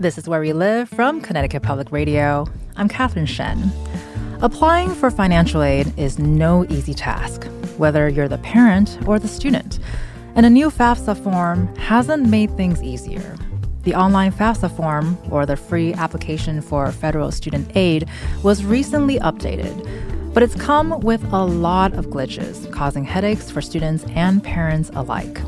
This is Where We Live from Connecticut Public Radio. I'm Catherine Shen. Applying for financial aid is no easy task, whether you're the parent or the student. And a new FAFSA form hasn't made things easier. The online FAFSA form, or the free application for federal student aid, was recently updated, but it's come with a lot of glitches, causing headaches for students and parents alike.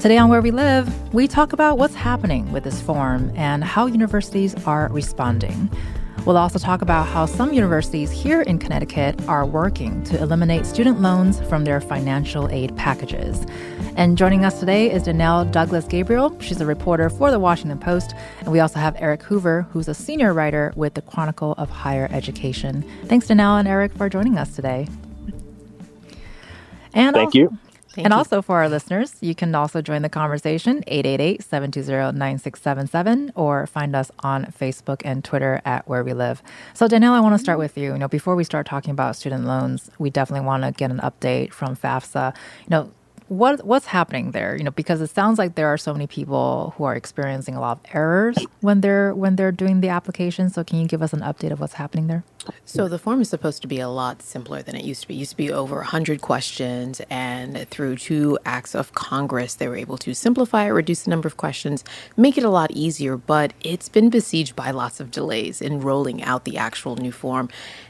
Today on Where We Live, we talk about what's happening with this form and how universities are responding. We'll also talk about how some universities here in Connecticut are working to eliminate student loans from their financial aid packages. And joining us today is Danielle Douglas Gabriel. She's a reporter for the Washington Post. And we also have Eric Hoover, who's a senior writer with the Chronicle of Higher Education. Thanks, Danielle and Eric, for joining us today. And Thank also, you. Thank and you. also for our listeners, you can also join the conversation 888-720-9677 or find us on Facebook and Twitter at Where We Live. So Danielle, I want to start with you. You know, before we start talking about student loans, we definitely want to get an update from FAFSA. You know, what what's happening there? You know because it sounds like there are so many people who are experiencing a lot of errors when they're when they're doing the application. So can you give us an update of what's happening there? So the form is supposed to be a lot simpler than it used to be. It used to be over 100 questions and through two acts of congress they were able to simplify it reduce the number of questions make it a lot easier. But it's been besieged by lots of delays in rolling out the actual new form.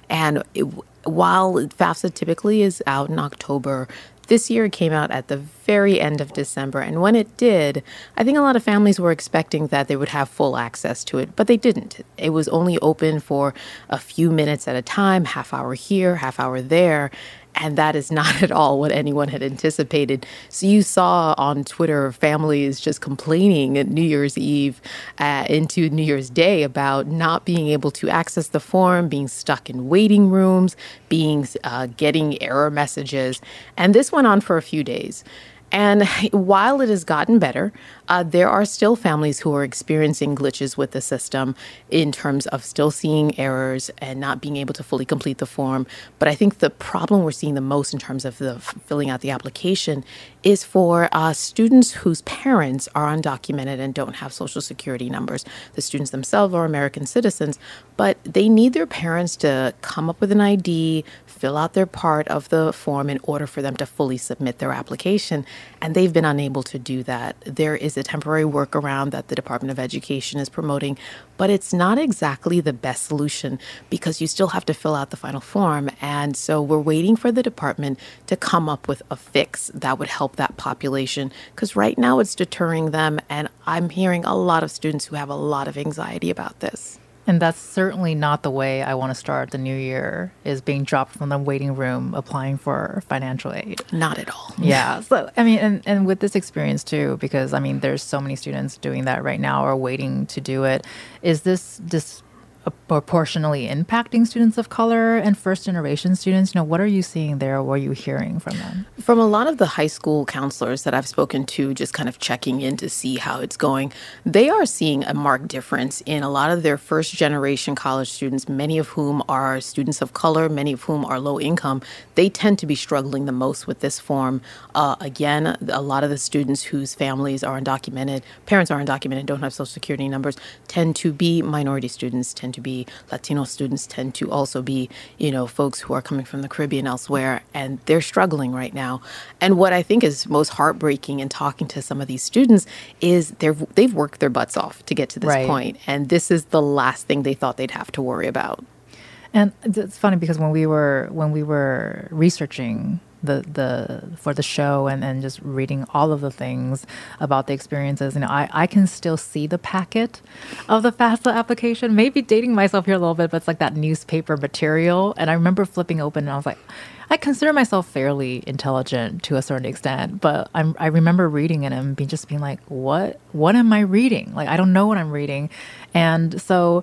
And it, while FAFSA typically is out in October, this year it came out at the very end of December, and when it did, I think a lot of families were expecting that they would have full access to it, but they didn't. It was only open for a few minutes at a time, half hour here, half hour there, and that is not at all what anyone had anticipated. So you saw on Twitter families just complaining at New Year's Eve uh, into New Year's Day about not being able to access the form, being stuck in waiting rooms, being uh, getting error messages, and this went on for a few days. And while it has gotten better, uh, there are still families who are experiencing glitches with the system in terms of still seeing errors and not being able to fully complete the form. But I think the problem we're seeing the most in terms of the filling out the application is for uh, students whose parents are undocumented and don't have social security numbers. The students themselves are American citizens, but they need their parents to come up with an ID, fill out their part of the form in order for them to fully submit their application. And they've been unable to do that. There is a temporary workaround that the Department of Education is promoting, but it's not exactly the best solution because you still have to fill out the final form. And so we're waiting for the department to come up with a fix that would help that population because right now it's deterring them. And I'm hearing a lot of students who have a lot of anxiety about this. And that's certainly not the way I want to start the new year is being dropped from the waiting room applying for financial aid. Not at all. Yeah. So I mean and, and with this experience too, because I mean there's so many students doing that right now or waiting to do it. Is this this proportionally impacting students of color and first generation students? You know, what are you seeing there? What are you hearing from them? From a lot of the high school counselors that I've spoken to, just kind of checking in to see how it's going, they are seeing a marked difference in a lot of their first generation college students, many of whom are students of color, many of whom are low income. They tend to be struggling the most with this form. Uh, again, a lot of the students whose families are undocumented, parents are undocumented, don't have social security numbers, tend to be minority students, tend to be Latino students tend to also be, you know, folks who are coming from the Caribbean elsewhere, and they're struggling right now. And what I think is most heartbreaking in talking to some of these students is they're they've worked their butts off to get to this right. point, and this is the last thing they thought they'd have to worry about. And it's funny because when we were when we were researching the the for the show and, and just reading all of the things about the experiences, you know, I, I can still see the packet of the FAFSA application. Maybe dating myself here a little bit, but it's like that newspaper material. And I remember flipping open and I was like, I consider myself fairly intelligent to a certain extent, but I'm, I remember reading it and be, just being like, what, what am I reading? Like, I don't know what I'm reading. And so,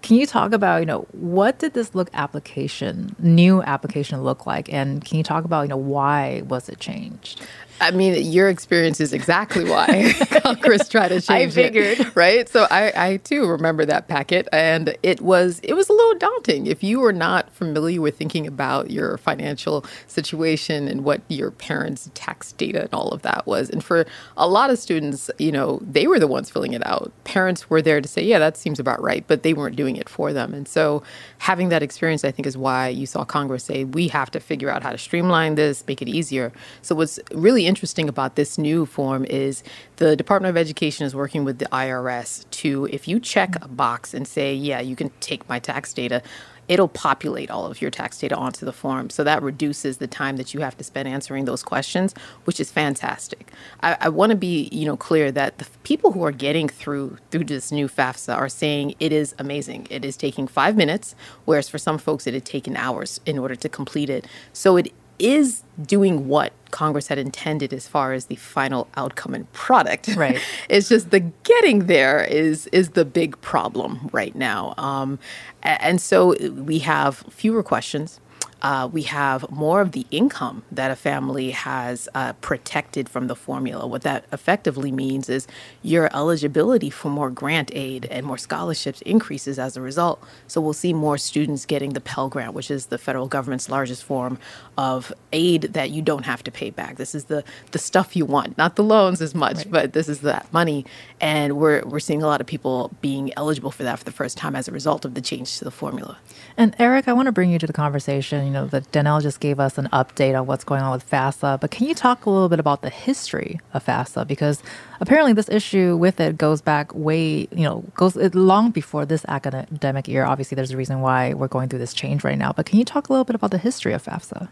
can you talk about, you know, what did this look application, new application look like? And can you talk about, you know, why was it changed? I mean, your experience is exactly why Congress tried to change I figured. it, right? So I, I too remember that packet, and it was it was a little daunting if you were not familiar with thinking about your financial situation and what your parents' tax data and all of that was. And for a lot of students, you know, they were the ones filling it out. Parents were there to say, "Yeah, that seems about right," but they weren't doing it for them. And so, having that experience, I think, is why you saw Congress say, "We have to figure out how to streamline this, make it easier." So what's really interesting about this new form is the Department of Education is working with the IRS to, if you check a box and say, yeah, you can take my tax data, it'll populate all of your tax data onto the form. So that reduces the time that you have to spend answering those questions, which is fantastic. I, I want to be, you know, clear that the people who are getting through through this new FAFSA are saying it is amazing. It is taking five minutes, whereas for some folks it had taken hours in order to complete it. So it is doing what Congress had intended as far as the final outcome and product. Right. it's just the getting there is is the big problem right now. Um, and so we have fewer questions uh, we have more of the income that a family has uh, protected from the formula. What that effectively means is your eligibility for more grant aid and more scholarships increases as a result. So we'll see more students getting the Pell Grant, which is the federal government's largest form of aid that you don't have to pay back. This is the the stuff you want, not the loans as much, right. but this is that money. And we're we're seeing a lot of people being eligible for that for the first time as a result of the change to the formula. And Eric, I want to bring you to the conversation know that Danielle just gave us an update on what's going on with FAFSA, but can you talk a little bit about the history of FAFSA? Because apparently this issue with it goes back way, you know, goes long before this academic year. Obviously, there's a reason why we're going through this change right now, but can you talk a little bit about the history of FAFSA?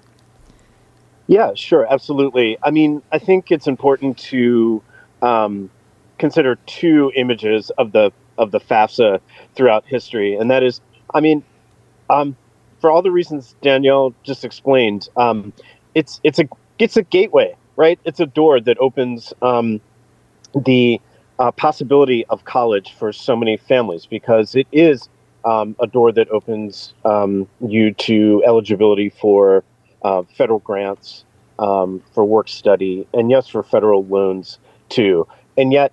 Yeah, sure, absolutely. I mean, I think it's important to um, consider two images of the of the FAFSA throughout history, and that is, I mean, um, for all the reasons Danielle just explained, um, it's it's a it's a gateway, right? It's a door that opens um, the uh, possibility of college for so many families because it is um, a door that opens um, you to eligibility for uh, federal grants, um, for work study, and yes, for federal loans too. And yet,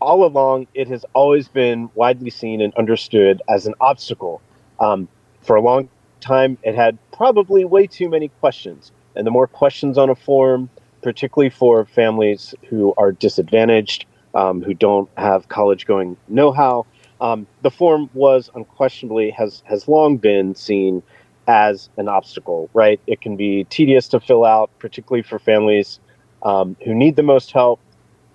all along, it has always been widely seen and understood as an obstacle. Um, for a long time, it had probably way too many questions. And the more questions on a form, particularly for families who are disadvantaged, um, who don't have college going know how, um, the form was unquestionably has has long been seen as an obstacle. Right? It can be tedious to fill out, particularly for families um, who need the most help.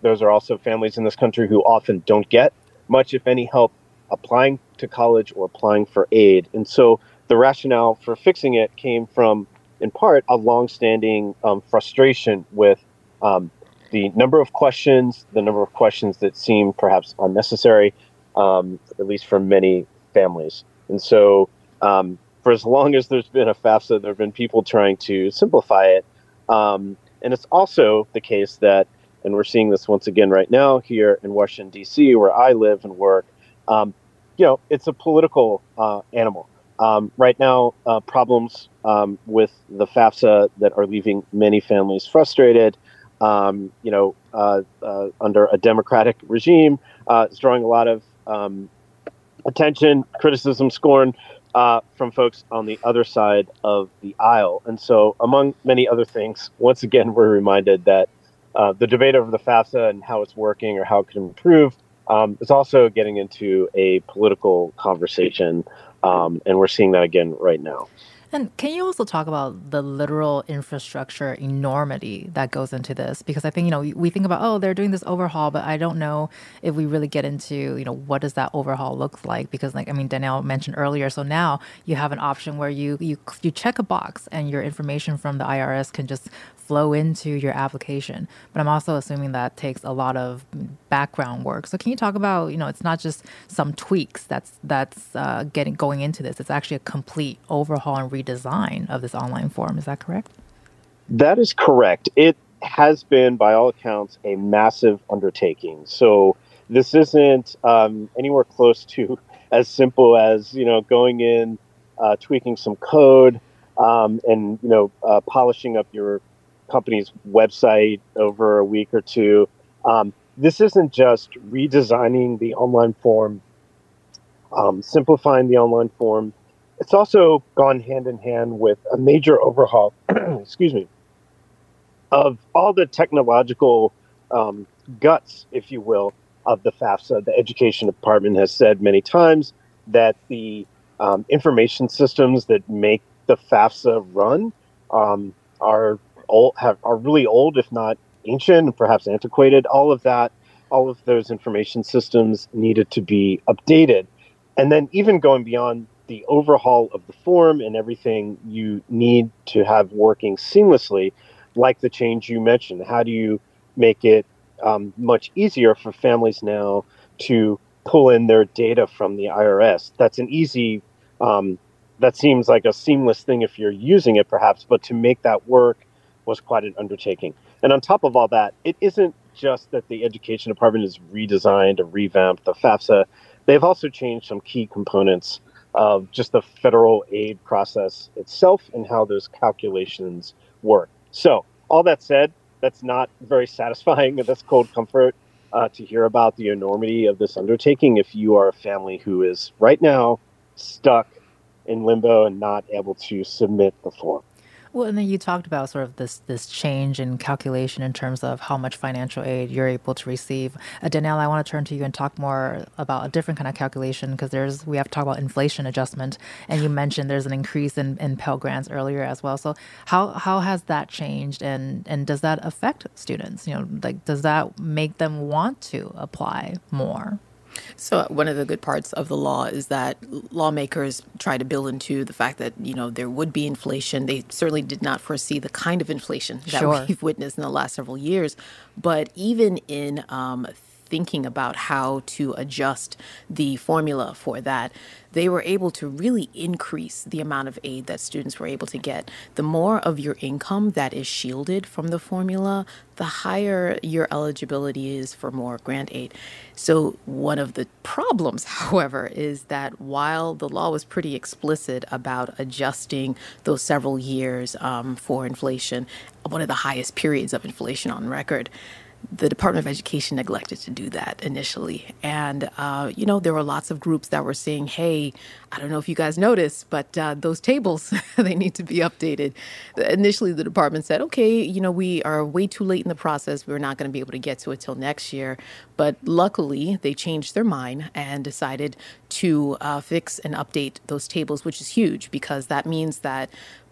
Those are also families in this country who often don't get much, if any, help applying to college or applying for aid. And so the rationale for fixing it came from, in part, a longstanding um, frustration with um, the number of questions, the number of questions that seem perhaps unnecessary, um, at least for many families. And so, um, for as long as there's been a FAFSA, there have been people trying to simplify it. Um, and it's also the case that, and we're seeing this once again right now here in Washington, D.C., where I live and work, um, you know, it's a political uh, animal. Um, right now, uh, problems um, with the FAFSA that are leaving many families frustrated. Um, you know, uh, uh, under a democratic regime, uh, is drawing a lot of um, attention, criticism, scorn uh, from folks on the other side of the aisle. And so, among many other things, once again, we're reminded that uh, the debate over the FAFSA and how it's working or how it can improve um, is also getting into a political conversation um, and we're seeing that again right now. And can you also talk about the literal infrastructure enormity that goes into this? Because I think, you know, we think about, oh, they're doing this overhaul, but I don't know if we really get into, you know, what does that overhaul look like? Because like, I mean, Danielle mentioned earlier, so now you have an option where you, you, you check a box and your information from the IRS can just flow into your application. But I'm also assuming that takes a lot of background work. So can you talk about, you know, it's not just some tweaks that's that's uh, getting going into this. It's actually a complete overhaul and redesign of this online form. Is that correct? That is correct. It has been, by all accounts, a massive undertaking. So this isn't um, anywhere close to as simple as you know going in, uh, tweaking some code, um, and you know uh, polishing up your company's website over a week or two. Um, this isn't just redesigning the online form, um, simplifying the online form. It's also gone hand in hand with a major overhaul, excuse me, of all the technological um, guts, if you will, of the FAFSA. The Education Department has said many times that the um, information systems that make the FAFSA run um, are old, have, are really old, if not ancient and perhaps antiquated. All of that, all of those information systems needed to be updated. And then, even going beyond the overhaul of the form and everything you need to have working seamlessly, like the change you mentioned. How do you make it um, much easier for families now to pull in their data from the IRS? That's an easy, um, that seems like a seamless thing if you're using it, perhaps, but to make that work was quite an undertaking. And on top of all that, it isn't just that the education department has redesigned or revamped the FAFSA. They've also changed some key components of just the federal aid process itself and how those calculations work. So, all that said, that's not very satisfying. That's cold comfort uh, to hear about the enormity of this undertaking if you are a family who is right now stuck in limbo and not able to submit the form. Well, and then you talked about sort of this this change in calculation in terms of how much financial aid you're able to receive. Uh, Danielle, I want to turn to you and talk more about a different kind of calculation because there's we have to talk about inflation adjustment, and you mentioned there's an increase in, in Pell grants earlier as well. So how how has that changed, and and does that affect students? You know, like does that make them want to apply more? So one of the good parts of the law is that lawmakers try to build into the fact that you know there would be inflation. They certainly did not foresee the kind of inflation that sure. we've witnessed in the last several years. But even in um, thinking about how to adjust the formula for that, they were able to really increase the amount of aid that students were able to get. The more of your income that is shielded from the formula, the higher your eligibility is for more grant aid. So, one of the problems, however, is that while the law was pretty explicit about adjusting those several years um, for inflation, one of the highest periods of inflation on record, the Department of Education neglected to do that initially. And, uh, you know, there were lots of groups that were saying, hey, I don't know if you guys noticed, but uh, those tables, they need to be updated. Initially, the department said, okay, you know, we are way too late in the process. We're not going to be able to get to it till next year. But luckily, they changed their mind and decided to uh, fix and update those tables, which is huge because that means that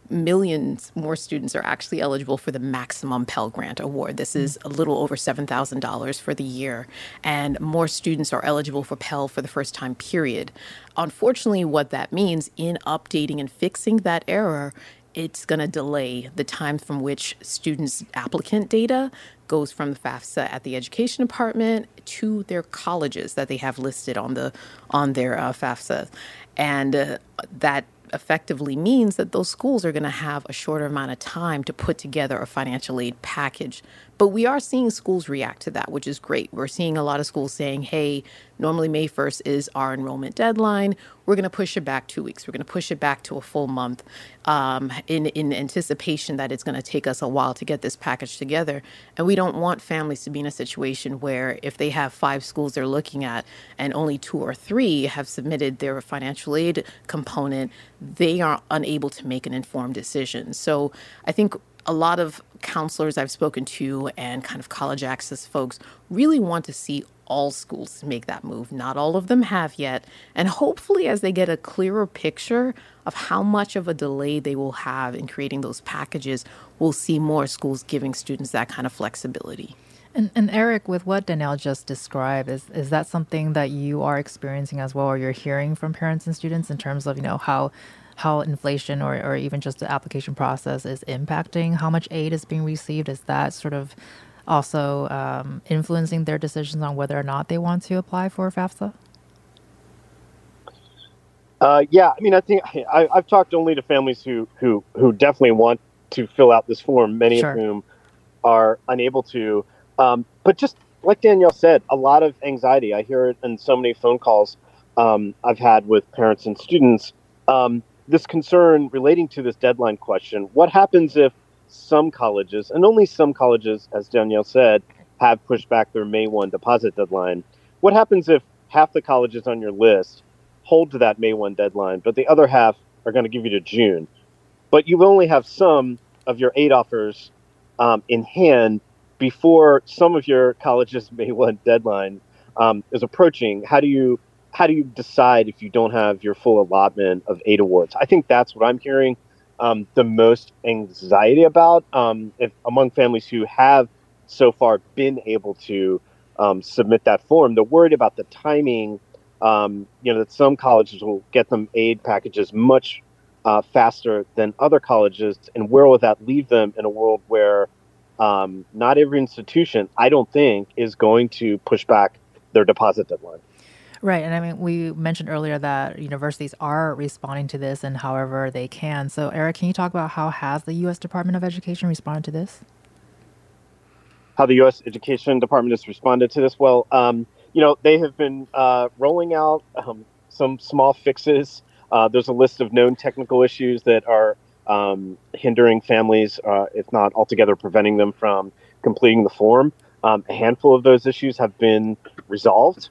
millions more students are actually eligible for the maximum Pell Grant award. This is a little over $7,000 for the year, and more students are eligible for Pell for the first time, period. Unfortunately, what that means in updating and fixing that error it's going to delay the time from which students' applicant data goes from the FAFSA at the education department to their colleges that they have listed on the on their uh, FAFSA, and uh, that effectively means that those schools are going to have a shorter amount of time to put together a financial aid package. But we are seeing schools react to that, which is great. We're seeing a lot of schools saying, hey, normally May 1st is our enrollment deadline. We're going to push it back two weeks. We're going to push it back to a full month um, in, in anticipation that it's going to take us a while to get this package together. And we don't want families to be in a situation where if they have five schools they're looking at and only two or three have submitted their financial aid component, they are unable to make an informed decision. So I think a lot of counselors I've spoken to and kind of college access folks really want to see all schools make that move. Not all of them have yet. And hopefully, as they get a clearer picture of how much of a delay they will have in creating those packages, we'll see more schools giving students that kind of flexibility. And, and Eric, with what Danielle just described, is is that something that you are experiencing as well, or you're hearing from parents and students in terms of you know how how inflation or, or even just the application process is impacting how much aid is being received? Is that sort of also um, influencing their decisions on whether or not they want to apply for FAFSA? Uh, yeah, I mean, I think I, have talked only to families who, who who definitely want to fill out this form. Many sure. of whom are unable to. Um, but just like Danielle said, a lot of anxiety. I hear it in so many phone calls um, I've had with parents and students. Um, this concern relating to this deadline question what happens if some colleges, and only some colleges, as Danielle said, have pushed back their May 1 deposit deadline? What happens if half the colleges on your list hold to that May 1 deadline, but the other half are going to give you to June? But you only have some of your aid offers um, in hand before some of your colleges May 1 deadline um, is approaching. How do you how do you decide if you don't have your full allotment of aid awards? I think that's what I'm hearing um, the most anxiety about um, if, among families who have so far been able to um, submit that form. They're worried about the timing. Um, you know that some colleges will get them aid packages much uh, faster than other colleges, and where will that leave them in a world where um, not every institution, I don't think, is going to push back their deposit deadline. Right. And I mean, we mentioned earlier that universities are responding to this and however they can. So, Eric, can you talk about how has the U.S. Department of Education responded to this? How the U.S. Education Department has responded to this? Well, um, you know, they have been uh, rolling out um, some small fixes. Uh, there's a list of known technical issues that are um, hindering families, uh, if not altogether preventing them from completing the form. Um, a handful of those issues have been resolved.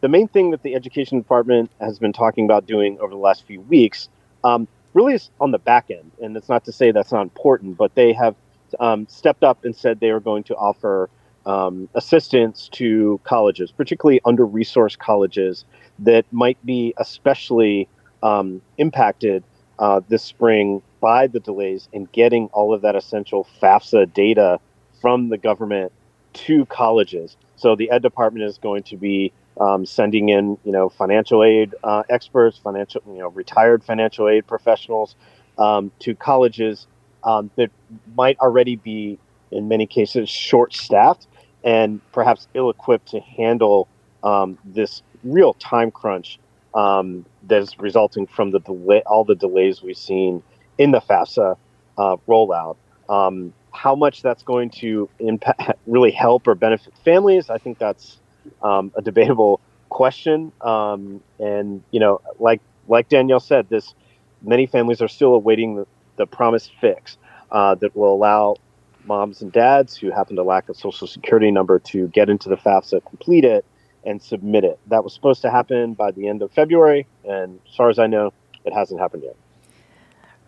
The main thing that the education department has been talking about doing over the last few weeks um, really is on the back end. And it's not to say that's not important, but they have um, stepped up and said they are going to offer um, assistance to colleges, particularly under resourced colleges that might be especially um, impacted uh, this spring by the delays in getting all of that essential FAFSA data from the government to colleges. So the ed department is going to be um, sending in, you know, financial aid uh, experts, financial, you know, retired financial aid professionals um, to colleges um, that might already be, in many cases, short-staffed and perhaps ill-equipped to handle um, this real time crunch um, that is resulting from the delay, all the delays we've seen in the FAFSA uh, rollout. Um, how much that's going to impact, really help or benefit families, I think that's um, a debatable question. Um, and you know, like like Danielle said, this many families are still awaiting the, the promised fix uh, that will allow moms and dads who happen to lack a social security number to get into the FAFSA, complete it, and submit it. That was supposed to happen by the end of February, and as far as I know, it hasn't happened yet.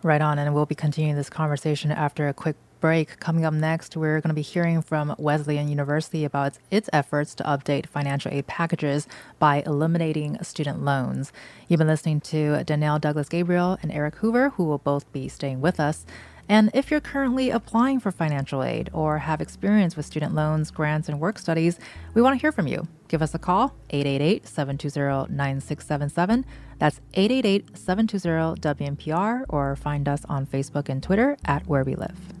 Right on, and we'll be continuing this conversation after a quick break. Coming up next, we're going to be hearing from Wesleyan University about its efforts to update financial aid packages by eliminating student loans. You've been listening to Danielle Douglas Gabriel and Eric Hoover, who will both be staying with us. And if you're currently applying for financial aid or have experience with student loans, grants, and work studies, we want to hear from you. Give us a call, 888 720 9677. That's 888 720 WNPR, or find us on Facebook and Twitter at Where We Live.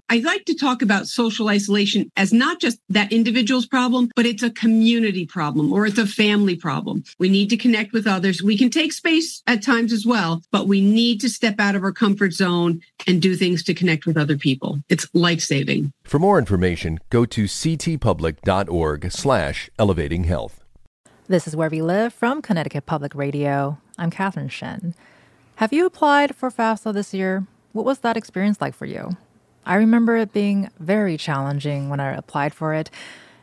I like to talk about social isolation as not just that individual's problem, but it's a community problem or it's a family problem. We need to connect with others. We can take space at times as well, but we need to step out of our comfort zone and do things to connect with other people. It's life saving. For more information, go to ctpublic.org slash elevating health. This is Where We Live from Connecticut Public Radio. I'm Catherine Shen. Have you applied for FAFSA this year? What was that experience like for you? I remember it being very challenging when I applied for it,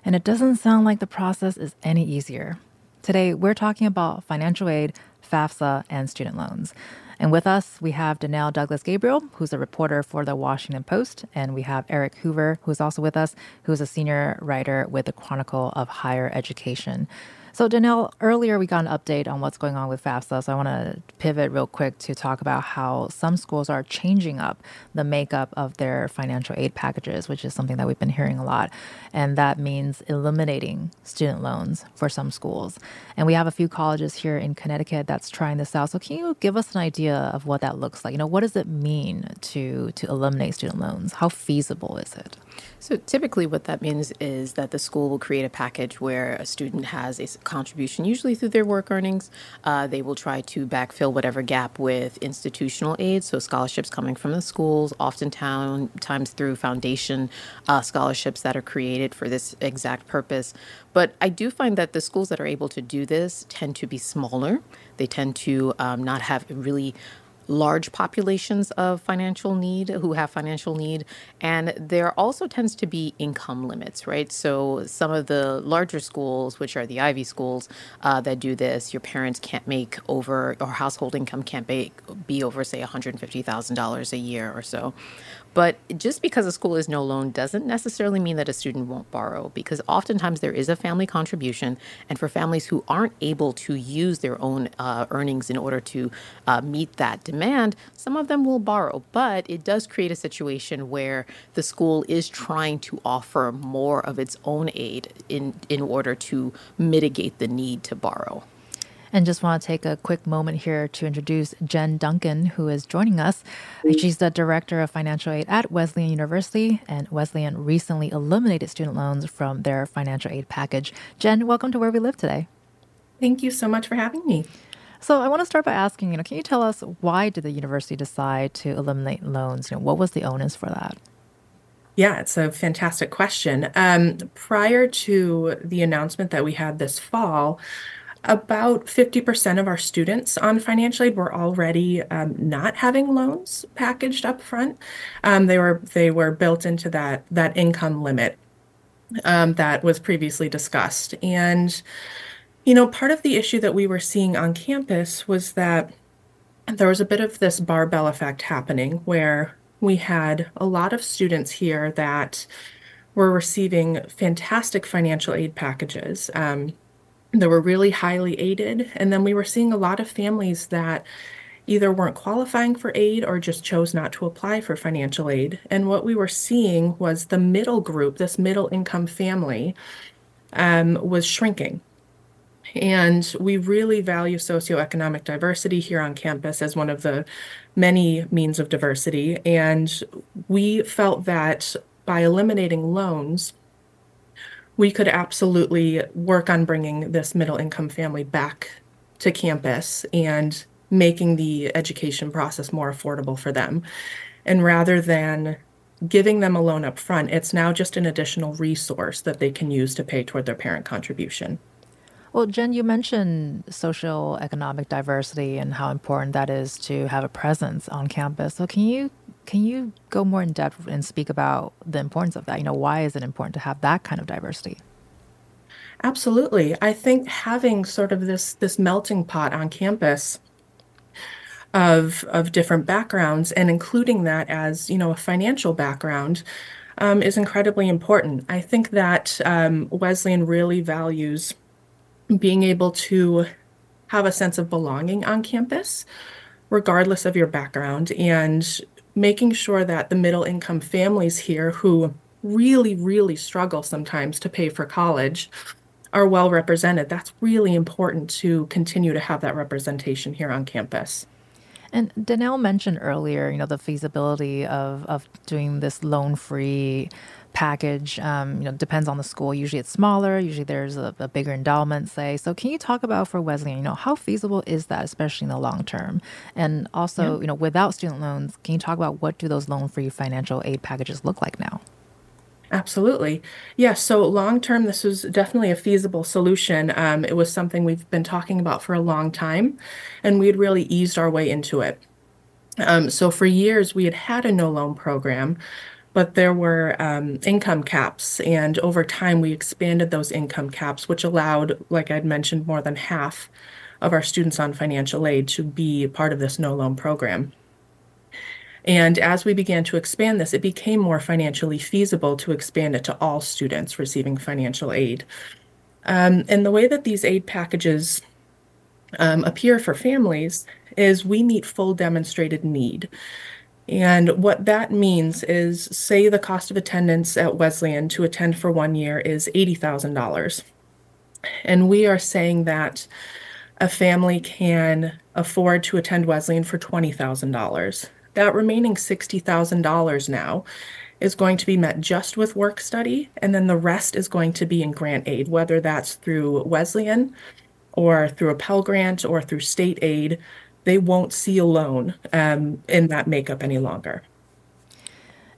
and it doesn't sound like the process is any easier. Today, we're talking about financial aid, FAFSA, and student loans. And with us, we have Danielle Douglas Gabriel, who's a reporter for the Washington Post, and we have Eric Hoover, who's also with us, who's a senior writer with the Chronicle of Higher Education. So, Danielle, earlier we got an update on what's going on with FAFSA. So, I want to pivot real quick to talk about how some schools are changing up the makeup of their financial aid packages, which is something that we've been hearing a lot. And that means eliminating student loans for some schools. And we have a few colleges here in Connecticut that's trying this out. So, can you give us an idea of what that looks like? You know, what does it mean to, to eliminate student loans? How feasible is it? So typically, what that means is that the school will create a package where a student has a contribution, usually through their work earnings. Uh, they will try to backfill whatever gap with institutional aid, so scholarships coming from the schools, oftentimes through foundation uh, scholarships that are created for this exact purpose. But I do find that the schools that are able to do this tend to be smaller. They tend to um, not have really large populations of financial need who have financial need and there also tends to be income limits right? So some of the larger schools which are the ivy schools uh, that do this your parents can't make over or household income can't be, be over say $150000 a year or so but just because a school is no loan doesn't necessarily mean that a student won't borrow, because oftentimes there is a family contribution. And for families who aren't able to use their own uh, earnings in order to uh, meet that demand, some of them will borrow. But it does create a situation where the school is trying to offer more of its own aid in, in order to mitigate the need to borrow. And just want to take a quick moment here to introduce Jen Duncan, who is joining us. She's the director of financial aid at Wesleyan University, and Wesleyan recently eliminated student loans from their financial aid package. Jen, welcome to Where We Live today. Thank you so much for having me. So I want to start by asking, you know, can you tell us why did the university decide to eliminate loans? You know, what was the onus for that? Yeah, it's a fantastic question. Um, prior to the announcement that we had this fall, about 50% of our students on financial aid were already um, not having loans packaged up front. Um, they were they were built into that that income limit um, that was previously discussed. And you know, part of the issue that we were seeing on campus was that there was a bit of this barbell effect happening where we had a lot of students here that were receiving fantastic financial aid packages. Um, that were really highly aided. And then we were seeing a lot of families that either weren't qualifying for aid or just chose not to apply for financial aid. And what we were seeing was the middle group, this middle income family, um, was shrinking. And we really value socioeconomic diversity here on campus as one of the many means of diversity. And we felt that by eliminating loans, we could absolutely work on bringing this middle income family back to campus and making the education process more affordable for them. And rather than giving them a loan up front, it's now just an additional resource that they can use to pay toward their parent contribution. Well, Jen, you mentioned social economic diversity and how important that is to have a presence on campus. So, can you can you go more in depth and speak about the importance of that? You know, why is it important to have that kind of diversity? Absolutely. I think having sort of this this melting pot on campus of of different backgrounds and including that as you know a financial background um, is incredibly important. I think that um, Wesleyan really values being able to have a sense of belonging on campus, regardless of your background, and making sure that the middle income families here who really, really struggle sometimes to pay for college are well represented. That's really important to continue to have that representation here on campus. And Danielle mentioned earlier, you know, the feasibility of, of doing this loan free package. Um, you know, depends on the school. Usually it's smaller. Usually there's a, a, bigger endowment, say. So can you talk about for Wesleyan, you know, how feasible is that, especially in the long term? And also, yeah. you know, without student loans, can you talk about what do those loan free financial aid packages look like now? Absolutely. Yeah. So long term, this was definitely a feasible solution. Um, it was something we've been talking about for a long time, and we had really eased our way into it. Um, so for years, we had had a no loan program, but there were um, income caps. And over time, we expanded those income caps, which allowed, like I'd mentioned, more than half of our students on financial aid to be part of this no loan program. And as we began to expand this, it became more financially feasible to expand it to all students receiving financial aid. Um, and the way that these aid packages um, appear for families is we meet full demonstrated need. And what that means is, say the cost of attendance at Wesleyan to attend for one year is $80,000. And we are saying that a family can afford to attend Wesleyan for $20,000 that remaining $60,000 now is going to be met just with work study, and then the rest is going to be in grant aid, whether that's through Wesleyan or through a Pell Grant or through state aid. They won't see alone um, in that makeup any longer.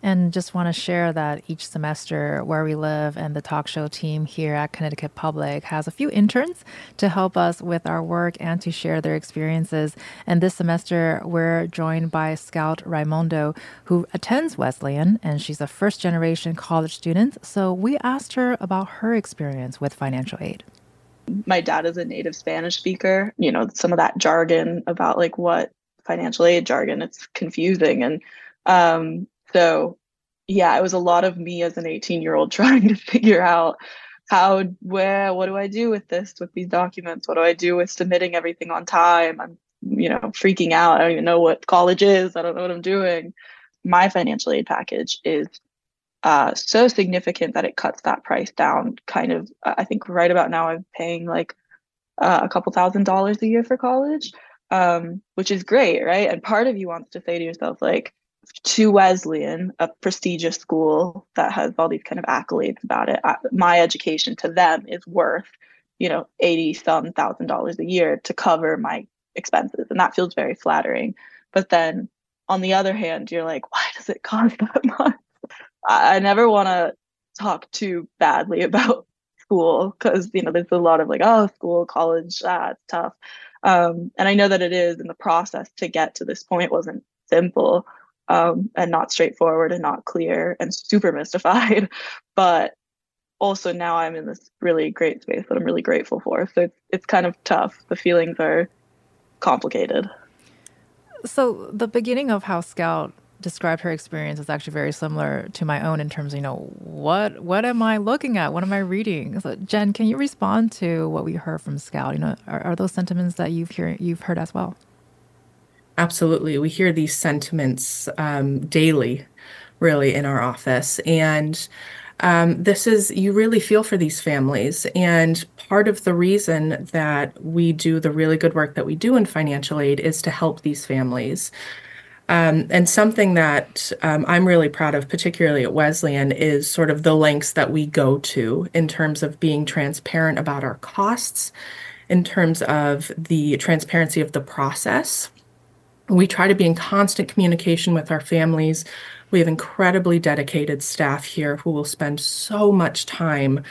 And just want to share that each semester, Where We Live and the talk show team here at Connecticut Public has a few interns to help us with our work and to share their experiences. And this semester, we're joined by Scout Raimondo, who attends Wesleyan, and she's a first generation college student. So we asked her about her experience with financial aid my dad is a native Spanish speaker. You know, some of that jargon about like what financial aid jargon, it's confusing. And um, so yeah, it was a lot of me as an 18 year old trying to figure out how, where, what do I do with this, with these documents? What do I do with submitting everything on time? I'm, you know, freaking out. I don't even know what college is. I don't know what I'm doing. My financial aid package is uh, so significant that it cuts that price down. Kind of, I think right about now I'm paying like uh, a couple thousand dollars a year for college, um, which is great, right? And part of you wants to say to yourself, like, to Wesleyan, a prestigious school that has all these kind of accolades about it, my education to them is worth, you know, 80 some thousand dollars a year to cover my expenses. And that feels very flattering. But then on the other hand, you're like, why does it cost that much? I, never want to talk too badly about school because, you know, there's a lot of like, oh, school, college, ah, tough. Um, and I know that it is, and the process to get to this point wasn't simple um, and not straightforward and not clear and super mystified. But also now I'm in this really great space that I'm really grateful for. So it's it's kind of tough. The feelings are complicated. So the beginning of how Scout described her experience is actually very similar to my own in terms of you know what what am I looking at? What am I reading? So Jen, can you respond to what we heard from Scout? You know, are, are those sentiments that you've hear you've heard as well? Absolutely. We hear these sentiments um, daily, really, in our office. And um, this is, you really feel for these families. And part of the reason that we do the really good work that we do in financial aid is to help these families. Um, and something that um, I'm really proud of, particularly at Wesleyan, is sort of the lengths that we go to in terms of being transparent about our costs, in terms of the transparency of the process we try to be in constant communication with our families. We have incredibly dedicated staff here who will spend so much time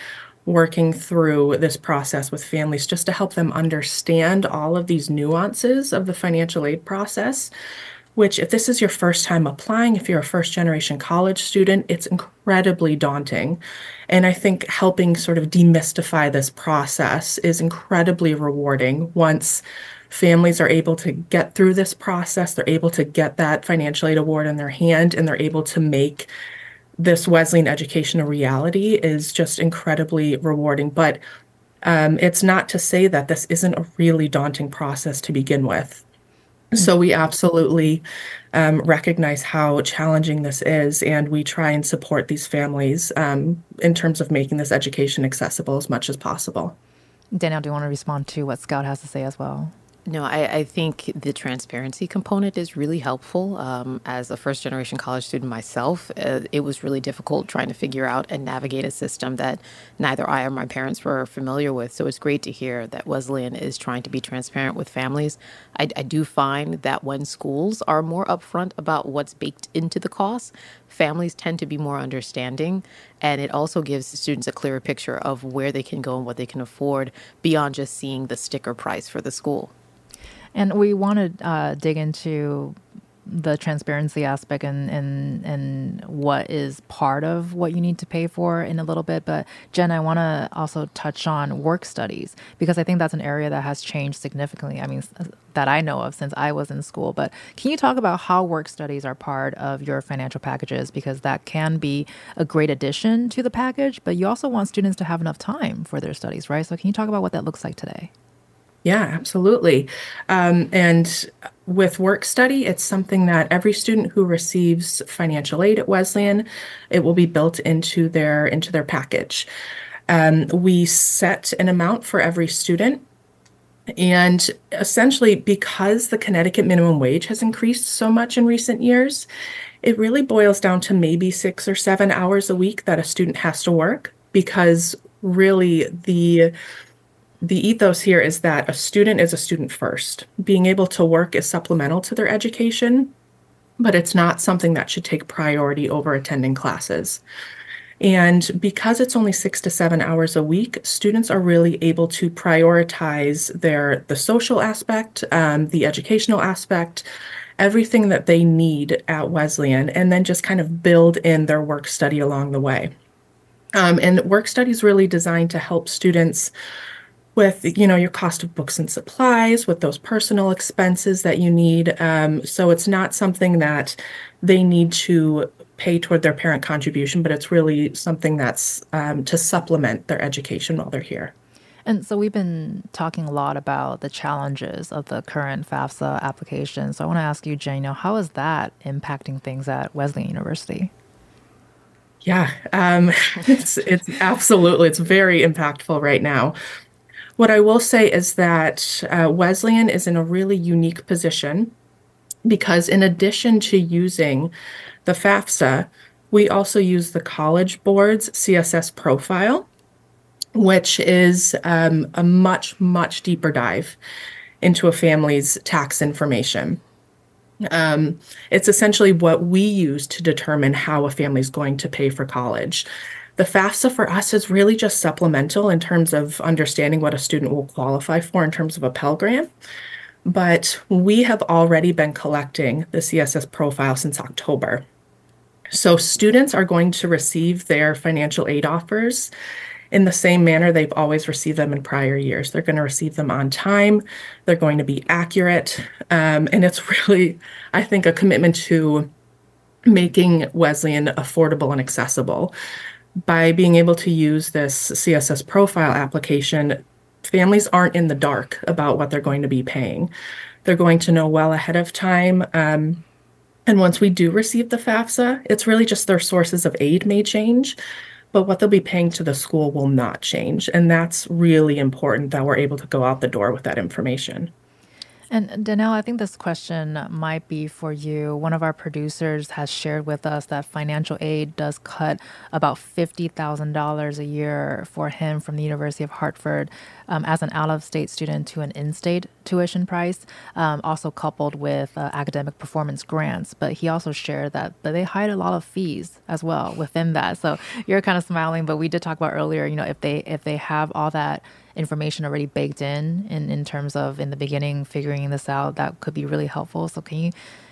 working through this process with families just to help them understand all of these nuances of the financial aid process. Which, if this is your first time applying, if you're a first generation college student, it's incredibly daunting. And I think helping sort of demystify this process is incredibly rewarding once families are able to get through this process, they're able to get that financial aid award in their hand, and they're able to make this Wesleyan education a reality is just incredibly rewarding. But Um, it's not to say that this isn't a really daunting process to begin with. So we absolutely um, recognize how challenging this is, and we try and support these families um, in terms of making this education accessible as much as possible. Danielle, do you want to respond to what Scout has to say as well? No, I, I, think the transparency component is really helpful. Um, as a first generation college student myself, uh, it was really difficult trying to figure out and navigate a system that neither I or my parents were familiar with. So it's great to hear that Wesleyan is trying to be transparent with families. I, I do find that when schools are more upfront about what's baked into the cost, families tend to be more understanding. And it also gives students a clearer picture of where they can go and what they can afford beyond just seeing the sticker price for the school. And we want to uh, dig into the transparency aspect and, and and what is part of what you need to pay for in a little bit. But Jen, I want to also touch on work studies because I think that's an area that has changed significantly. I mean, that I know of since I was in school. But can you talk about how work studies are part of your financial packages because that can be a great addition to the package, but you also want students to have enough time for their studies, right? So can you talk about what that looks like today? Yeah, absolutely. Um, and with work study, it's something that every student who receives financial aid at Wesleyan, it will be built into their into their package. Um, we set an amount for every student. And essentially, because the Connecticut minimum wage has increased so much in recent years, it really boils down to maybe six or seven hours a week that a student has to work because really the the ethos here is that a student is a student first. Being able to work is supplemental to their education, but it's not something that should take priority over attending classes. And because it's only six to seven hours a week, students are really able to prioritize their the social aspect, um, the educational aspect, everything that they need at Wesleyan, and then just kind of build in their work study along the way. Um, and work study is really designed to help students with you know your cost of books and supplies with those personal expenses that you need um, so it's not something that they need to pay toward their parent contribution but it's really something that's um, to supplement their education while they're here and so we've been talking a lot about the challenges of the current FAFSA application. So I want to ask you, Jen, how is that impacting things at Wesleyan University? Yeah, um, it's it's absolutely it's very impactful right now. What I will say is that uh, Wesleyan is in a really unique position because, in addition to using the FAFSA, we also use the College Board's CSS profile, which is um, a much, much deeper dive into a family's tax information. Um, it's essentially what we use to determine how a family is going to pay for college. The FAFSA for us is really just supplemental in terms of understanding what a student will qualify for in terms of a Pell Grant. But we have already been collecting the CSS profile since October. So students are going to receive their financial aid offers in the same manner they've always received them in prior years. They're going to receive them on time, they're going to be accurate. Um, and it's really, I think, a commitment to making Wesleyan affordable and accessible by being able to use this CSS profile application, families aren't in the dark about what they're going to be paying. They're going to know well ahead of time. Um, and once we do receive the FAFSA, it's really just their sources of aid may change, but what they'll be paying to the school will not change. And that's really important that we're able to go out the door with that information. And Danielle, I think this question might be for you. One of our producers has shared with us that financial aid does cut about $50,000 a year for him from the University of Hartford um, as an out of state student to an in state tuition price, um, also coupled with uh, academic performance grants. But he also shared that, that they hide a lot of fees as well within that. So you're kind of smiling, but we did talk about earlier, you know, if they if they have all that information already baked in, in in terms of in the beginning figuring this out that could be really helpful. So can you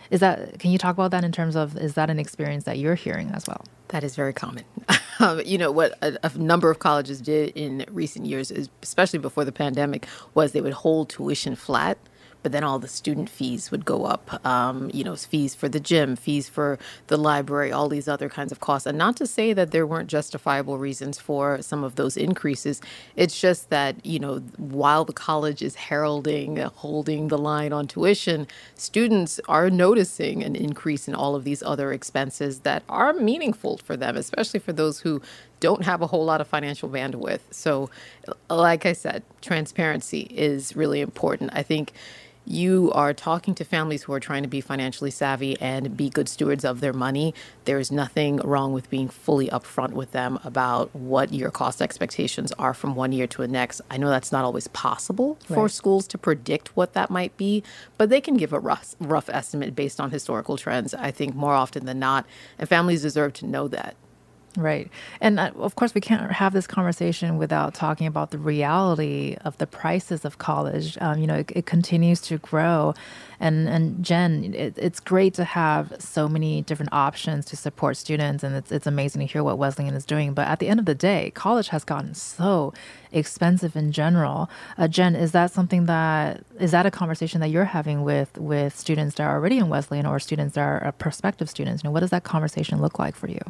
is that can you talk about that in terms of is that an experience that you're hearing as well? That is very common. Um, you know what a, a, number of colleges did in recent years especially before the pandemic was they would hold tuition flat but then all the student fees would go up. Um, you know, fees for the gym, fees for the library, all these other kinds of costs. And not to say that there weren't justifiable reasons for some of those increases. It's just that, you know, while the college is heralding, holding the line on tuition, students are noticing an increase in all of these other expenses that are meaningful for them, especially for those who don't have a whole lot of financial bandwidth. So, like I said, transparency is really important. I think you are talking to families who are trying to be financially savvy and be good stewards of their money. There is nothing wrong with being fully upfront with them about what your cost expectations are from one year to the next. I know that's not always possible for right. schools to predict what that might be, but they can give a rough, rough estimate based on historical trends, I think, more often than not. And families deserve to know that. Right. And uh, of course, we can't have this conversation without talking about the reality of the prices of college. Um, you know, it, it, continues to grow. And, and Jen, it, it's great to have so many different options to support students. And it's, it's amazing to hear what Wesleyan is doing. But at the end of the day, college has gotten so expensive in general. Uh, Jen, is that something that, is that a conversation that you're having with, with students that are already in Wesleyan or students that are uh, prospective students? You know, what does that conversation look like for you?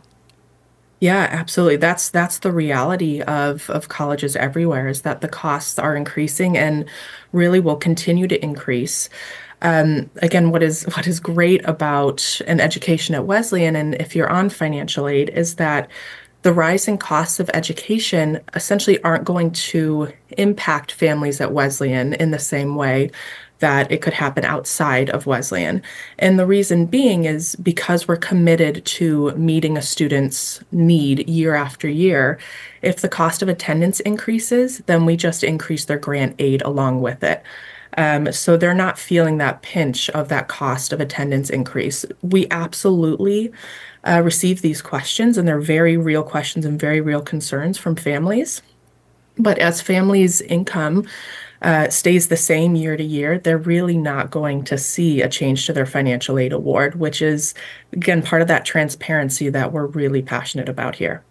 Yeah, absolutely. That's that's the reality of of colleges everywhere is that the costs are increasing and really will continue to increase. Um, again, what is what is great about an education at Wesleyan, and if you're on financial aid, is that the rising costs of education essentially aren't going to impact families at Wesleyan in the same way that it could happen outside of Wesleyan. And the reason being is because we're committed to meeting a student's need year after year. If the cost of attendance increases, then we just increase their grant aid along with it. Um, so they're not feeling that pinch of that cost of attendance increase. We absolutely uh, receive these questions, and they're very real questions and very real concerns from families. But as families' income uh, stays the same year to year, they're really not going to see a change to their financial aid award, which is, again, part of that transparency that we're really passionate about here.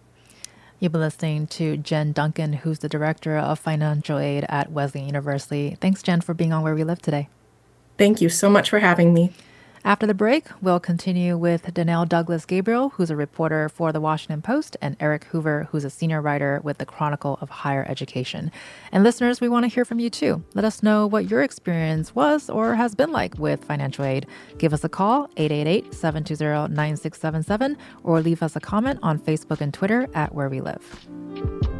You've been listening to Jen Duncan, who's the Director of Financial Aid at Wesleyan University. Thanks, Jen, for being on Where We Live today. Thank you so much for having me. After the break, we'll continue with Danielle Douglas Gabriel, who's a reporter for the Washington Post, and Eric Hoover, who's a senior writer with the Chronicle of Higher Education. And listeners, we want to hear from you too. Let us know what your experience was or has been like with financial aid. Give us a call, 888 720 9677, or leave us a comment on Facebook and Twitter at Where We Live.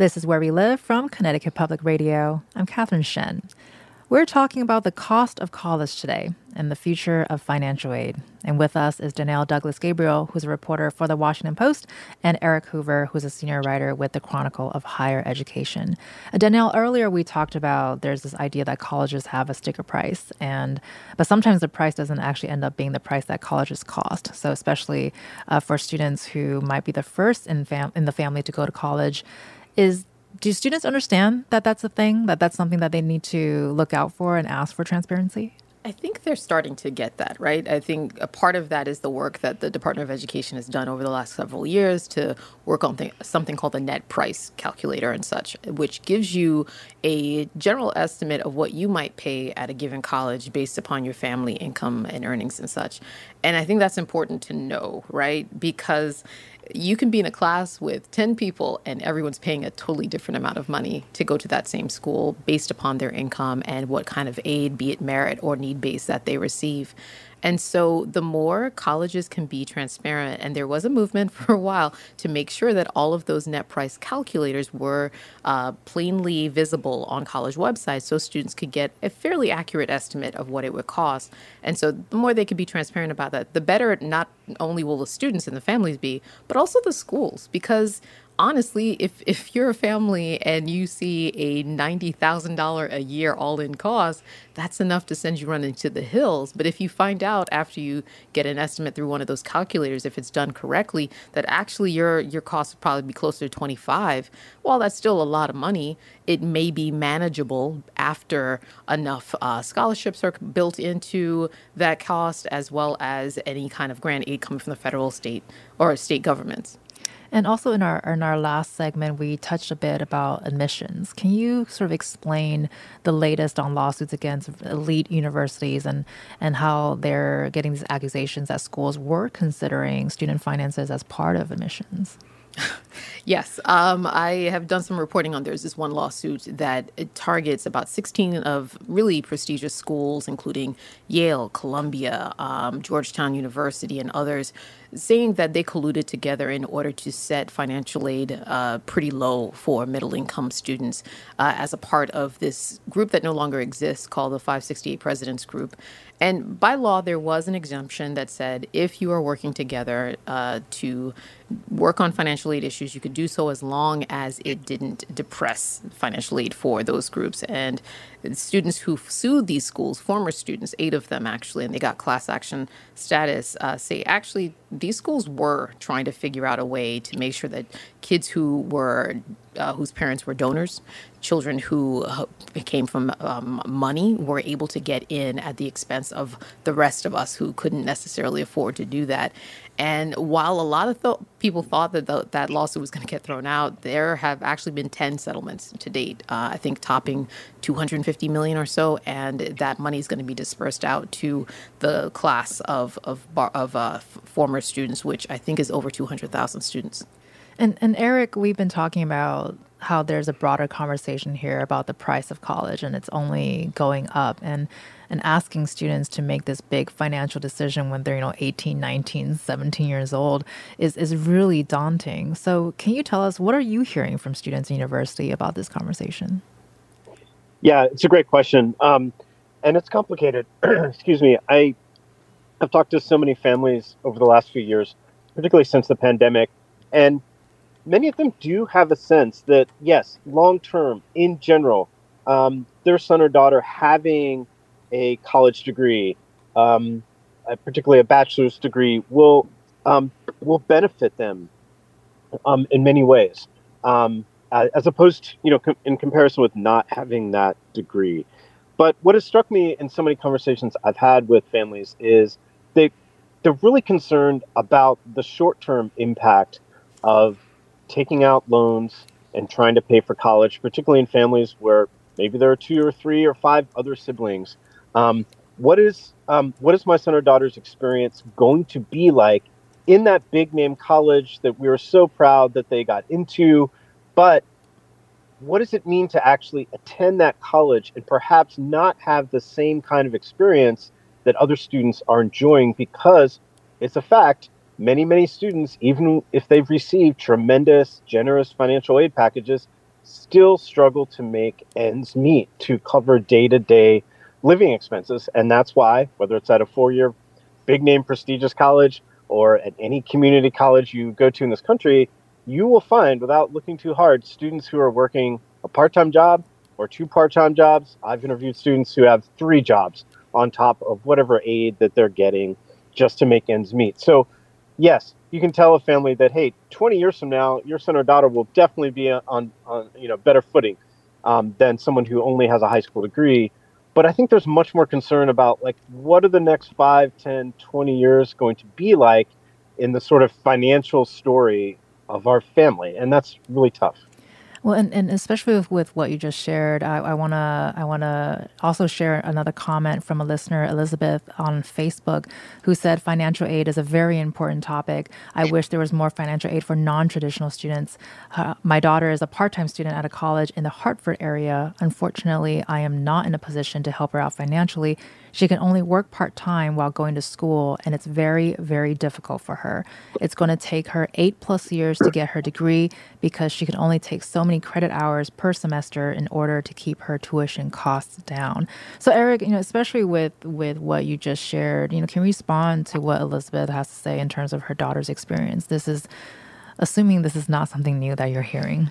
This is Where We Live from Connecticut Public Radio. I'm Catherine Shen. We're talking about the cost of college today and the future of financial aid. And with us is Danielle Douglas Gabriel, who's a reporter for the Washington Post, and Eric Hoover, who's a senior writer with the Chronicle of Higher Education. Uh, Danielle, earlier we talked about there's this idea that colleges have a sticker price, and but sometimes the price doesn't actually end up being the price that colleges cost. So especially uh, for students who might be the first in fam- in the family to go to college is do students understand that that's a thing that that's something that they need to look out for and ask for transparency I think they're starting to get that, right? I think a part of that is the work that the Department of Education has done over the last several years to work on th- something called the net price calculator and such, which gives you a general estimate of what you might pay at a given college based upon your family income and earnings and such. And I think that's important to know, right? Because you can be in a class with 10 people and everyone's paying a totally different amount of money to go to that same school based upon their income and what kind of aid, be it merit or need based, that they receive. And so the more colleges can be transparent, and there was a movement for a while to make sure that all of those net price calculators were uh, plainly visible on college websites so students could get a fairly accurate estimate of what it would cost. And so the more they could be transparent about that, the better not only will the students and the families be, but also the schools, because honestly, if if you're a family and you see a ninety thousand dollar a year all in cost, that's enough to send you running to the hills. But if you find out after you get an estimate through one of those calculators, if it's done correctly, that actually your your cost would probably be closer to twenty five. While that's still a lot of money, it may be manageable after enough uh, scholarships are built into that cost, as well as any kind of grant aid coming from the federal, state, or state governments. And also in our in our last segment, we touched a bit about admissions. Can you sort of explain the latest on lawsuits against elite universities and and how they're getting these accusations that schools were considering student finances as part of admissions? Yes, um, I have done some reporting on. There's this one lawsuit that targets about 16 of really prestigious schools, including Yale, Columbia, um, Georgetown University, and others, saying that they colluded together in order to set financial aid uh, pretty low for middle income students uh, as a part of this group that no longer exists called the 568 Presidents Group. And by law, there was an exemption that said if you are working together uh, to work on financial aid issues, you could do so as long as it didn't depress financial aid for those groups. And students who sued these schools, former students, eight of them actually, and they got class action status, uh, say actually these schools were trying to figure out a way to make sure that kids who were uh, whose parents were donors, children who uh, came from um, money were able to get in at the expense of the rest of us who couldn't necessarily afford to do that. And while a lot of th- people thought that the, that lawsuit was going to get thrown out, there have actually been 10 settlements to date, uh, I think topping 250 million or so. And that money is going to be dispersed out to the class of, of, bar- of uh, f- former students, which I think is over 200,000 students. And and Eric, we've been talking about how there's a broader conversation here about the price of college and it's only going up and and asking students to make this big financial decision when they're you know 18 19 17 years old is is really daunting. So can you tell us what are you hearing from students in university about this conversation? Yeah it's a great question. Um, and it's complicated. Excuse me. I have talked to so many families over the last few years particularly since the pandemic and many of them do have a sense that yes, long term, in general, um, their son or daughter having a college degree, um, particularly a bachelor's degree, will um, will benefit them um, in many ways, um, as opposed to you know com- in comparison with not having that degree. But what has struck me in so many conversations I've had with families is they they're really concerned about the short term impact of taking out loans and trying to pay for college, particularly in families where maybe there are two or three or five other siblings. Um, what is um, what is my son or daughter's experience going to be like in that big name college that we are so proud that they got into? But what does it mean to actually attend that college and perhaps not have the same kind of experience that other students are enjoying because it's a fact many, many students, even if they've received tremendous, generous financial aid packages, still struggle to make ends meet to cover day to day living expenses. And that's why, whether it's at a four year big name prestigious college or at any community college you go to in this country, you will find, without looking too hard, students who are working a part time job or two part time jobs. I've interviewed students who have three jobs on top of whatever aid that they're getting just to make ends meet. So yes, you can tell a family that hey, 20 years from now, your son or daughter will definitely be on on you know better footing um, than someone who only has a high school degree. But I think there's much more concern about like what are the next 5, 10, 20 years going to be like in the sort of financial story of our family, and that's really tough. Well, and, and especially with, with what you just shared, I, I wanna I wanna also share another comment from a listener, Elizabeth, on Facebook, who said financial aid is a very important topic. I wish there was more financial aid for non-traditional students. Uh, my daughter is a part-time student at a college in the Hartford area. Unfortunately, I am not in a position to help her out financially. She can only work part time while going to school, and it's very, very difficult for her. It's going to take her eight plus years to get her degree because she can only take so many credit hours per semester in order to keep her tuition costs down. So, Eric, you know, especially with with what you just shared, you know, can respond to what Elizabeth has to say in terms of her daughter's experience? This is assuming this is not something new that you're hearing.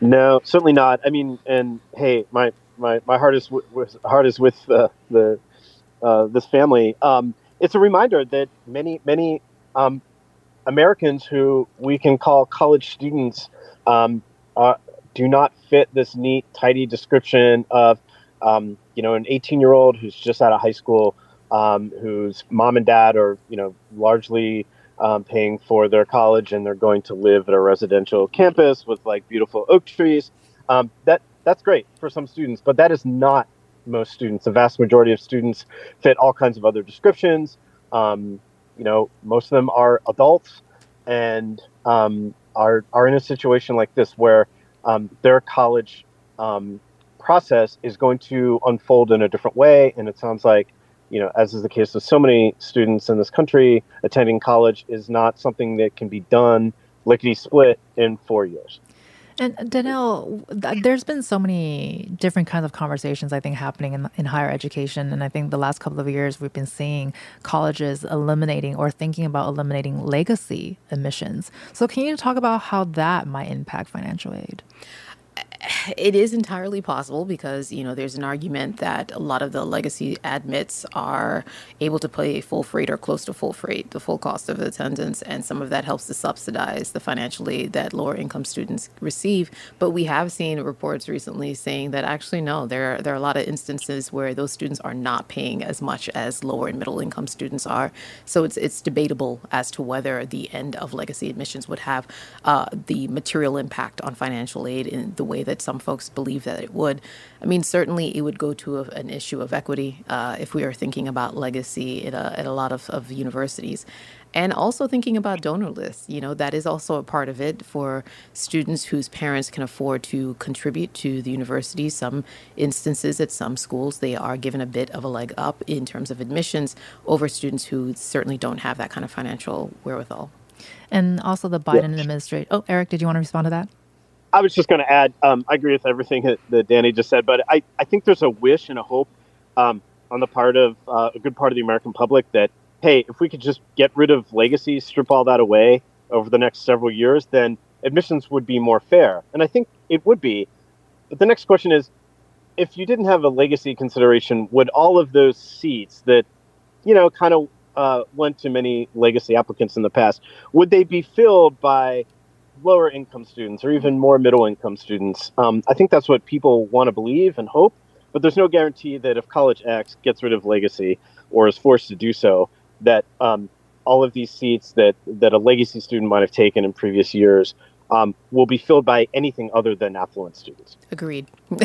No, certainly not. I mean, and hey, my my, my heart is with heart is with uh, the uh, this family. Um, it's a reminder that many many um, Americans who we can call college students um, do not fit this neat, tidy description of um, you know an 18 year old who's just out of high school, um, whose mom and dad are you know largely um, paying for their college and they're going to live at a residential campus with like beautiful oak trees. That that's great for some students, but that is not most students. The vast majority of students fit all kinds of other descriptions. Um, you know, most of them are adults and um, are are in a situation like this where um, their college um, process is going to unfold in a different way, and it sounds like you know, as is the case with so many students in this country, attending college is not something that can be done lickety split in four years. And uh, Danielle, there's been so many different kinds of conversations I think happening in, in higher education, and I think the last couple of years we've been seeing colleges eliminating or thinking about eliminating legacy admissions. So, can you talk about how that might impact financial aid? It is entirely possible because you know there's an argument that a lot of the legacy admits are able to pay full freight or close to full freight, the full cost of attendance, and some of that helps to subsidize the financial aid that lower income students receive. But we have seen reports recently saying that actually no, there there are a lot of instances where those students are not paying as much as lower and middle income students are. So it's it's debatable as to whether the end of legacy admissions would have uh, the material impact on financial aid in the way that some folks believe that it would. I mean, certainly it would go to a, an issue of equity uh, if we are thinking about legacy at a, at a lot of, of universities. And also thinking about donor lists, you know, that is also a part of it for students whose parents can afford to contribute to the university. Some instances at some schools, they are given a bit of a leg up in terms of admissions over students who certainly don't have that kind of financial wherewithal. And also the Biden yeah. administration. Oh, Eric, did you want to respond to that? I was just going to add, um, I agree with everything that, that, Danny just said, but I, I think there's a wish and a hope um, on the part of uh, a good part of the American public that, hey, if we could just get rid of legacy, strip all that away over the next several years, then admissions would be more fair. And I think it would be. But the next question is if you didn't have a legacy consideration, would all of those seats that, you know, kind of uh, went to many legacy applicants in the past, would they be filled by lower income students or even more middle income students. Um, I think that's what people want to believe and hope, but there's no guarantee that if College X gets rid of legacy or is forced to do so, that um, all of these seats that, that a legacy student might have taken in previous years um, will be filled by anything other than affluent students. Agreed.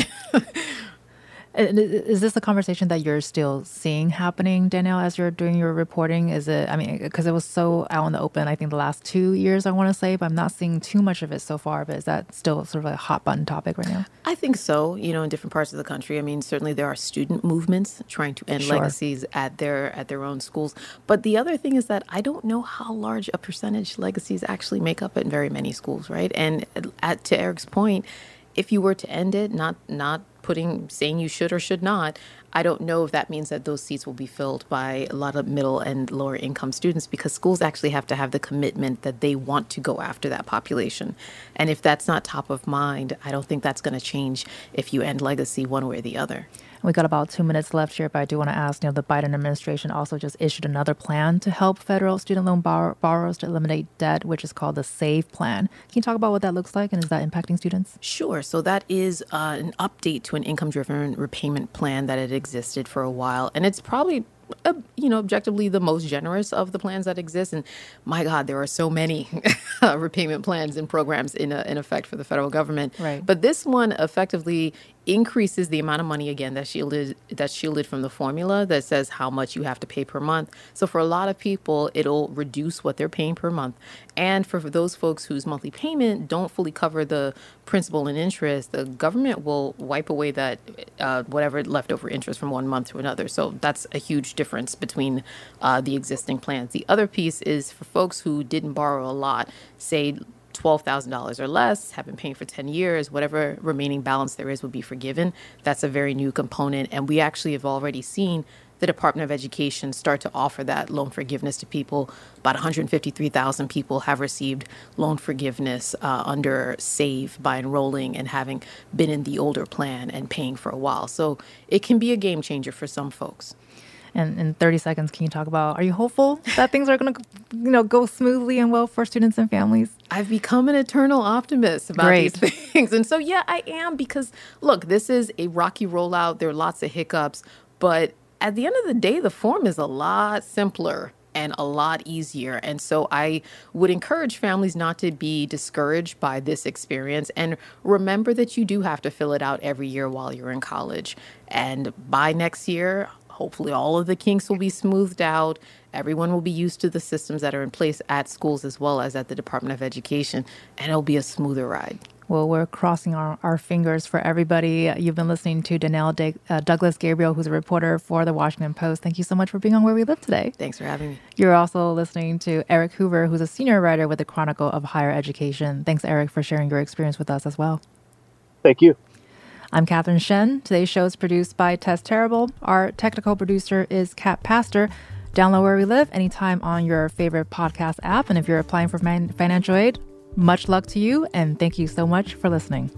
Is this a conversation that you're still seeing happening, Danielle, as you're doing your reporting? Is it, I mean, because it was so out in the open, I think the last two years, I want to say, but I'm not seeing too much of it so far. But is that still sort of a hot button topic right now? I think so, you know, in different parts of the country. I mean, certainly there are student movements trying to end sure. legacies at their at their own schools. But the other thing is that I don't know how large a percentage legacies actually make up in very many schools, right? And at, to Eric's point, if you were to end it, not not putting saying you should or should not, I don't know if that means that those seats will be filled by a lot of middle and lower income students because schools actually have to have the commitment that they want to go after that population. And if that's not top of mind, I don't think that's going to change if you end legacy one way or the other. We got about two minutes left here, but I do want to ask. You know, the Biden administration also just issued another plan to help federal student loan borrow- borrowers to eliminate debt, which is called the SAVE plan. Can you talk about what that looks like, and is that impacting students? Sure. So that is uh, an update to an income-driven repayment plan that had existed for a while, and it's probably uh, you know, objectively the most generous of the plans that exist. And my God, there are so many repayment plans and programs in, in effect for the federal government. Right. But this one effectively increases the amount of money again that's shielded that's shielded from the formula that says how much you have to pay per month. So for a lot of people, it'll reduce what they're paying per month. And for, for those folks whose monthly payment don't fully cover the principal and interest, the government will wipe away that uh, whatever leftover interest from one month to another. So that's a huge difference between uh, the existing plans. The other piece is for folks who didn't borrow a lot, say $12,000 or less, have been paying for 10 years, whatever remaining balance there is would be forgiven. That's a very new component. And we actually have already seen the Department of Education start to offer that loan forgiveness to people. About 153,000 people have received loan forgiveness uh, under SAVE by enrolling and having been in the older plan and paying for a while. So it can be a game changer for some folks. And in 30 seconds, can you talk about are you hopeful that things are going to you know go smoothly and well for students and families? I've become an eternal optimist about Great. these things. And so yeah, I am because look, this is a rocky rollout. There are lots of hiccups, but at the end of the day, the form is a lot simpler and a lot easier. And so I would encourage families not to be discouraged by this experience and remember that you do have to fill it out every year while you're in college. And by next year, Hopefully, all of the kinks will be smoothed out. Everyone will be used to the systems that are in place at schools as well as at the Department of Education, and it'll be a smoother ride. Well, we're crossing our, our fingers for everybody. You've been listening to Danielle De- uh, Douglas Gabriel, who's a reporter for the Washington Post. Thank you so much for being on Where We Live today. Thanks for having me. You're also listening to Eric Hoover, who's a senior writer with the Chronicle of Higher Education. Thanks, Eric, for sharing your experience with us as well. Thank you. I'm Catherine Shen. Today's show is produced by Tess Terrible. Our technical producer is Kat Pastor. Download Where We Live anytime on your favorite podcast app. And if you're applying for financial aid, much luck to you, and thank you so much for listening.